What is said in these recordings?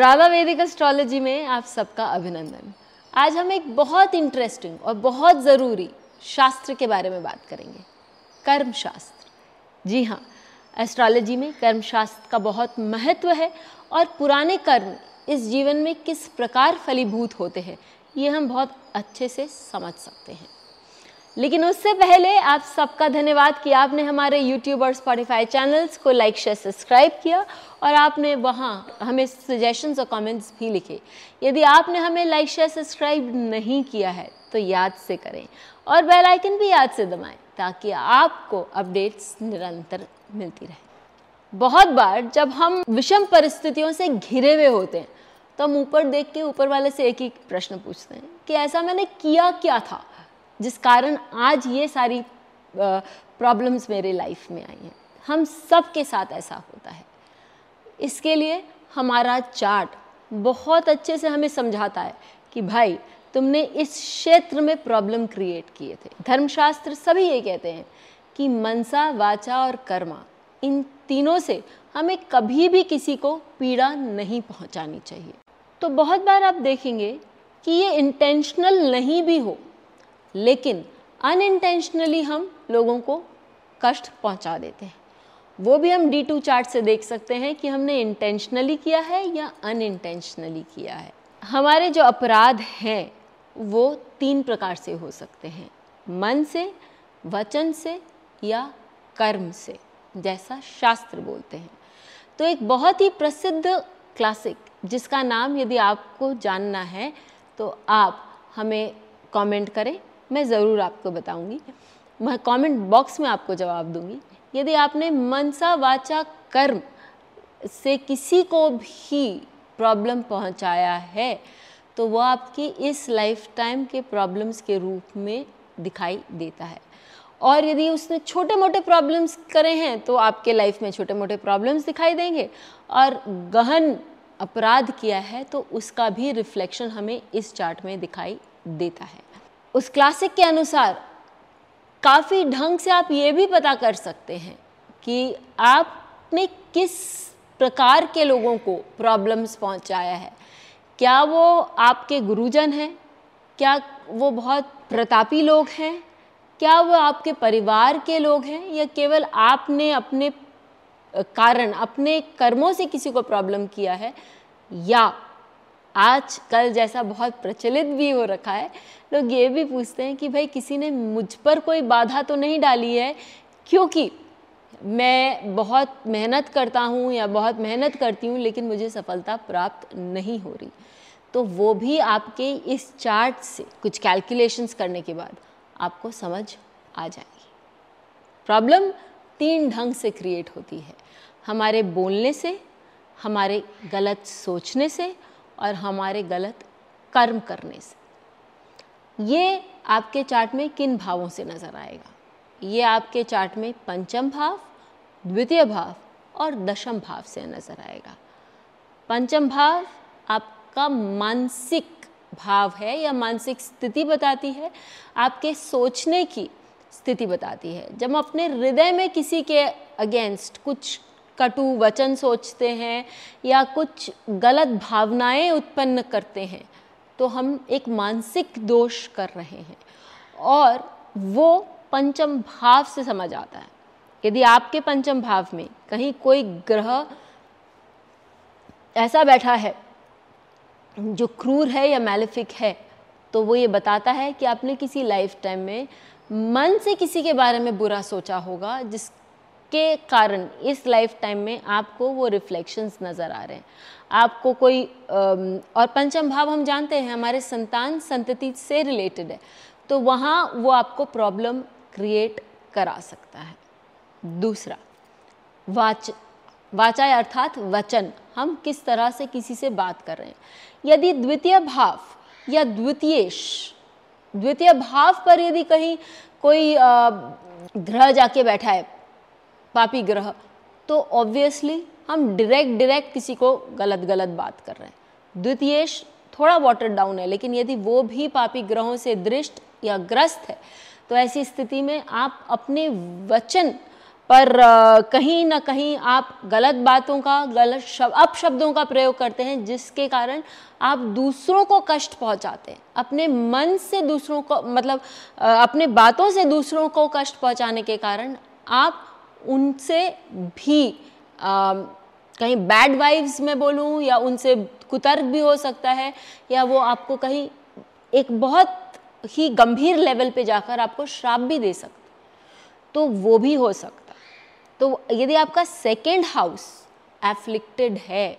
राधा वैदिक एस्ट्रोलॉजी में आप सबका अभिनंदन। आज हम एक बहुत इंटरेस्टिंग और बहुत ज़रूरी शास्त्र के बारे में बात करेंगे। कर्म शास्त्र जी हाँ एस्ट्रोलॉजी में कर्म शास्त्र का बहुत महत्व है और पुराने कर्म इस जीवन में किस प्रकार फलीभूत होते हैं, ये हम बहुत अच्छे से समझ सकते हैं। लेकिन उससे पहले आप सबका धन्यवाद कि आपने हमारे यूट्यूब और स्पॉटिफाई चैनल्स को लाइक शेयर सब्सक्राइब किया और आपने वहाँ हमें सजेशंस और कमेंट्स भी लिखे। यदि आपने हमें लाइक शेयर सब्सक्राइब नहीं किया है तो याद से करें और बेल आइकन भी याद से दबाएँ ताकि आपको अपडेट्स निरंतर मिलती रहे। बहुत बार जब हम विषम परिस्थितियों से घिरे हुए होते हैं तो हम ऊपर देख के ऊपर वाले से एक ही प्रश्न पूछते हैं कि ऐसा मैंने किया क्या था? जिस कारण आज ये सारी प्रॉब्लम्स मेरे लाइफ में आई हैं। हम सब के साथ ऐसा होता है। इसके लिए हमारा चार्ट बहुत अच्छे से हमें समझाता है कि भाई, तुमने इस क्षेत्र में प्रॉब्लम क्रिएट किए थे। धर्मशास्त्र सभी ये कहते हैं कि मनसा, वाचा और कर्मा, इन तीनों से हमें कभी भी किसी को पीड़ा नहीं पहुंचानी चाहिए। तो बहुत बार आप देखेंगे कि ये इंटेंशनल नहीं भी हो लेकिन अनइंटेंशनली हम लोगों को कष्ट पहुँचा देते हैं। वो भी हम डी टू चार्ट से देख सकते हैं कि हमने इंटेंशनली किया है या अनइंटेंशनली किया है। हमारे जो अपराध हैं, वो तीन प्रकार से हो सकते हैं। मन से, वचन से या कर्म से, जैसा शास्त्र बोलते हैं। तो एक बहुत ही प्रसिद्ध क्लासिक जिसका नाम यदि आपको जानना है तो आप हमें कमेंट करें। मैं ज़रूर आपको बताऊँगी। मैं कमेंट बॉक्स में आपको जवाब दूँगी। यदि आपने मनसा वाचा कर्म से किसी को भी प्रॉब्लम पहुँचाया है तो वो आपकी इस लाइफ टाइम के प्रॉब्लम्स के रूप में दिखाई देता है। और यदि उसने छोटे मोटे प्रॉब्लम्स करे हैं तो आपके लाइफ में छोटे मोटे प्रॉब्लम्स दिखाई देंगे। और गहन अपराध किया है तो उसका भी रिफ्लेक्शन हमें इस चार्ट में दिखाई देता है। उस क्लासिक के अनुसार, काफ़ी ढंग से आप ये भी पता कर सकते हैं कि आपने किस प्रकार के लोगों को प्रॉब्लम्स पहुँचाया है। क्या वो आपके गुरुजन हैं? क्या वो बहुत प्रतापी लोग हैं? क्या वो आपके परिवार के लोग हैं? या केवल आपने अपने कारण, अपने कर्मों से किसी को प्रॉब्लम किया है? या आज कल जैसा बहुत प्रचलित भी हो रखा है, लोग ये भी पूछते हैं कि भाई किसी ने मुझ पर कोई बाधा तो नहीं डाली है? क्योंकि मैं बहुत मेहनत करता हूँ या बहुत मेहनत करती हूँ, लेकिन मुझे सफलता प्राप्त नहीं हो रही। तो वो भी आपके इस चार्ट से, कुछ कैलकुलेशंस करने के बाद आपको समझ आ जाएगी। प्रॉब्लम तीन ढंग से क्रिएट होती है। हमारे बोलने से, हमारे गलत सोचने से और हमारे गलत कर्म करने से। ये आपके चार्ट में किन भावों से नज़र आएगा? ये आपके चार्ट में पंचम भाव, द्वितीय भाव और दशम भाव से नज़र आएगा। पंचम भाव आपका मानसिक भाव है या मानसिक स्थिति बताती है, आपके सोचने की स्थिति बताती है। जब अपने हृदय में किसी के अगेंस्ट कुछ कटु वचन सोचते हैं या कुछ गलत भावनाएँ उत्पन्न करते हैं तो हम एक मानसिक दोष कर रहे हैं। और वो पंचम भाव से समझ आता है। यदि आपके पंचम भाव में कहीं कोई ग्रह ऐसा बैठा है, जो क्रूर है या मैलिफिक है तो वो ये बताता है कि आपने किसी लाइफ टाइम में मन से किसी के बारे में बुरा सोचा होगा, जिस के कारण इस लाइफ टाइम में आपको वो रिफ्लेक्शंस नज़र आ रहे हैं। आपको कोई और पंचम भाव हम जानते हैं, हमारे संतान संतति से रिलेटेड है तो वहाँ वो आपको प्रॉब्लम क्रिएट करा सकता है। दूसरा, वाच वाचा अर्थात वचन। हम किस तरह से किसी से बात कर रहे हैं? यदि द्वितीय भाव या द्वितीयश, द्वितीय भाव पर यदि कहीं कोई ग्रह जाके बैठा है पापी ग्रह। तो ऑब्वियसली हम डायरेक्ट डायरेक्ट किसी को गलत गलत बात कर रहे हैं। द्वितीयश थोड़ा वाटर डाउन है, लेकिन यदि वो भी पापी ग्रहों से दृष्ट या ग्रस्त है तो ऐसी स्थिति में आप अपने वचन पर कहीं ना कहीं आप गलत बातों का, गलत शब्द अपशब्दों का प्रयोग करते हैं, जिसके कारण आप दूसरों को कष्ट पहुंचाते हैं। अपने मन से दूसरों को मतलब अपने बातों से दूसरों को कष्ट पहुँचाने के कारण आप उनसे भी आ, कहीं बैड वाइव्स में बोलूँ या उनसे कुतर्क भी हो सकता है या वो आपको कहीं एक बहुत ही गंभीर लेवल पे जाकर आपको श्राप भी दे सकते तो वो भी हो सकता। तो यदि आपका सेकेंड हाउस एफ्लिक्टेड है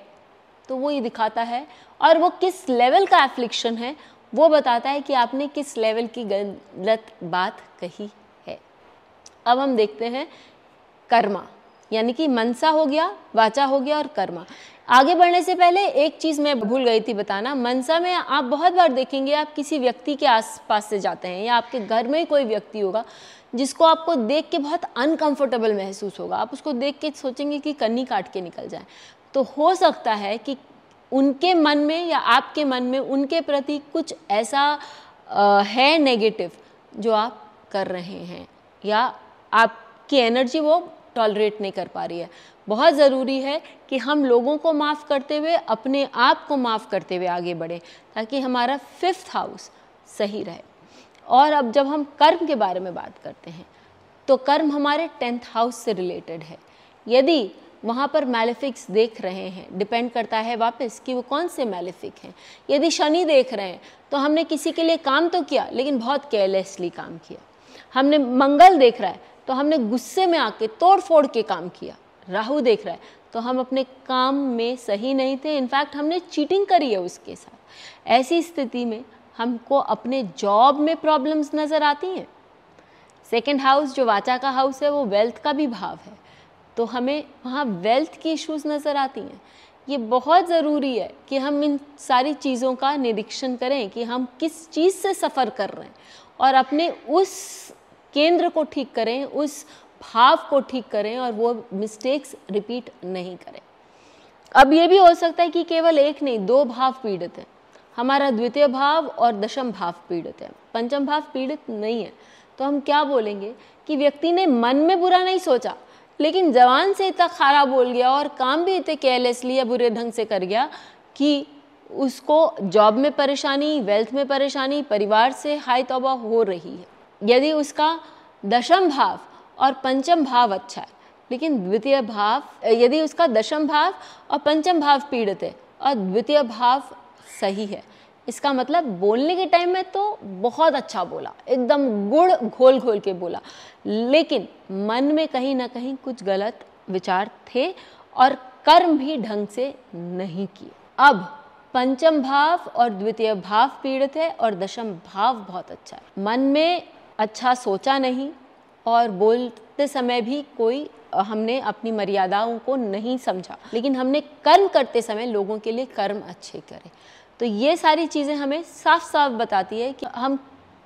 तो वो ये दिखाता है और वो किस लेवल का एफ्लिक्शन है वो बताता है कि आपने किस लेवल की गलत बात कही है। अब हम देखते हैं कर्मा यानी कि मनसा हो गया वाचा हो गया और कर्मा। आगे बढ़ने से पहले एक चीज़ मैं भूल गई थी बताना। मनसा में आप बहुत बार देखेंगे आप किसी व्यक्ति के आसपास से जाते हैं या आपके घर में कोई व्यक्ति होगा जिसको आपको देख के बहुत अनकंफर्टेबल महसूस होगा। आप उसको देख के सोचेंगे कि कन्नी काट के निकल जाए। तो हो सकता है कि उनके मन में या आपके मन में उनके प्रति कुछ ऐसा आ, है नेगेटिव जो आप कर रहे हैं या आपकी एनर्जी वो टॉलरेट नहीं कर पा रही है। बहुत ज़रूरी है कि हम लोगों को माफ़ करते हुए, अपने आप को माफ़ करते हुए आगे बढ़ें, ताकि हमारा फिफ्थ हाउस सही रहे। और अब जब हम कर्म के बारे में बात करते हैं तो कर्म हमारे टेंथ हाउस से रिलेटेड है। यदि वहाँ पर मैलिफिक्स देख रहे हैं डिपेंड करता है वापस कि वो कौन से मैलिफिक हैं। यदि शनि देख रहे हैं तो हमने किसी के लिए काम तो किया, लेकिन बहुत केयरलेसली काम किया। हमने मंगल देख रहा है तो हमने गुस्से में आके तोड़ फोड़ के काम किया। राहु देख रहा है। तो हम अपने काम में सही नहीं थे। इनफैक्ट हमने चीटिंग करी है उसके साथ। ऐसी स्थिति में हमको अपने जॉब में प्रॉब्लम्स नज़र आती हैं। सेकेंड हाउस जो वाचा का हाउस है, वो वेल्थ का भी भाव है। तो हमें वहाँ वेल्थ की इश्यूज़ नज़र आती हैं। ये बहुत ज़रूरी है कि हम इन सारी चीज़ों का निरीक्षण करें कि हम किस चीज़ से सफ़र कर रहे हैं। और अपने उस केंद्र को ठीक करें, उस भाव को ठीक करें और वो मिस्टेक्स रिपीट नहीं करें। अब ये भी हो सकता है कि केवल एक नहीं, दो भाव पीड़ित हैं। हमारा द्वितीय भाव और दशम भाव पीड़ित है। पंचम भाव पीड़ित नहीं है। तो हम क्या बोलेंगे कि व्यक्ति ने मन में बुरा नहीं सोचा, लेकिन जवान से इतना खारा बोल गया और काम भी इतने केयरलेसली या बुरे ढंग से कर गया कि उसको जॉब में परेशानी वेल्थ में परेशानी, परिवार से हाई तोबा हो रही है। यदि उसका दशम भाव और पंचम भाव अच्छा है, लेकिन द्वितीय भाव, यदि उसका दशम भाव और पंचम भाव पीड़ित है और द्वितीय भाव सही है, इसका मतलब बोलने के टाइम में तो बहुत अच्छा बोला, एकदम गुड़ घोल घोल के बोला, लेकिन मन में कहीं ना कहीं कुछ गलत विचार थे और कर्म भी ढंग से नहीं किए। अब पंचम भाव और द्वितीय भाव पीड़ित है और दशम भाव बहुत अच्छा है। मन में अच्छा सोचा नहीं और बोलते समय भी कोई हमने अपनी मर्यादाओं को नहीं समझा। लेकिन हमने कर्म करते समय लोगों के लिए कर्म अच्छे करें। तो ये सारी चीज़ें हमें साफ़ साफ़ बताती है कि हम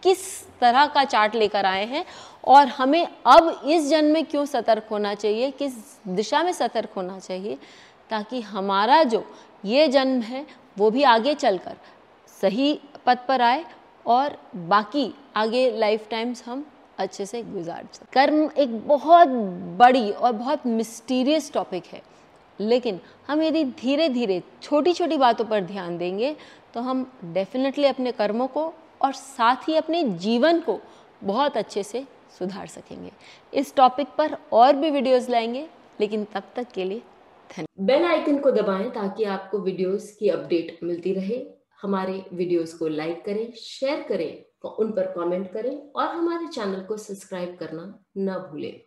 किस तरह का चार्ट लेकर आए हैं और हमें अब इस जन्म में क्यों सतर्क होना चाहिए, किस दिशा में सतर्क होना चाहिए ताकि हमारा जो ये जन्म है वो भी आगे चलकर सही पद पर आए और बाकी आगे लाइफ टाइम्स हम अच्छे से गुजार सकते कर्म एक बहुत बड़ी और बहुत मिस्टीरियस टॉपिक है। लेकिन हम यदि धीरे धीरे छोटी छोटी बातों पर ध्यान देंगे तो हम डेफिनेटली अपने कर्मों को और साथ ही अपने जीवन को बहुत अच्छे से सुधार सकेंगे। इस टॉपिक पर और भी वीडियोस लाएँगे, लेकिन तब तक के लिए धन्यवाद बेल आइकन को दबाएँ ताकि आपको वीडियोस की अपडेट मिलती रहे। हमारे वीडियोस को लाइक करें, शेयर करें, उन पर कमेंट करें और हमारे चैनल को सब्सक्राइब करना न भूलें।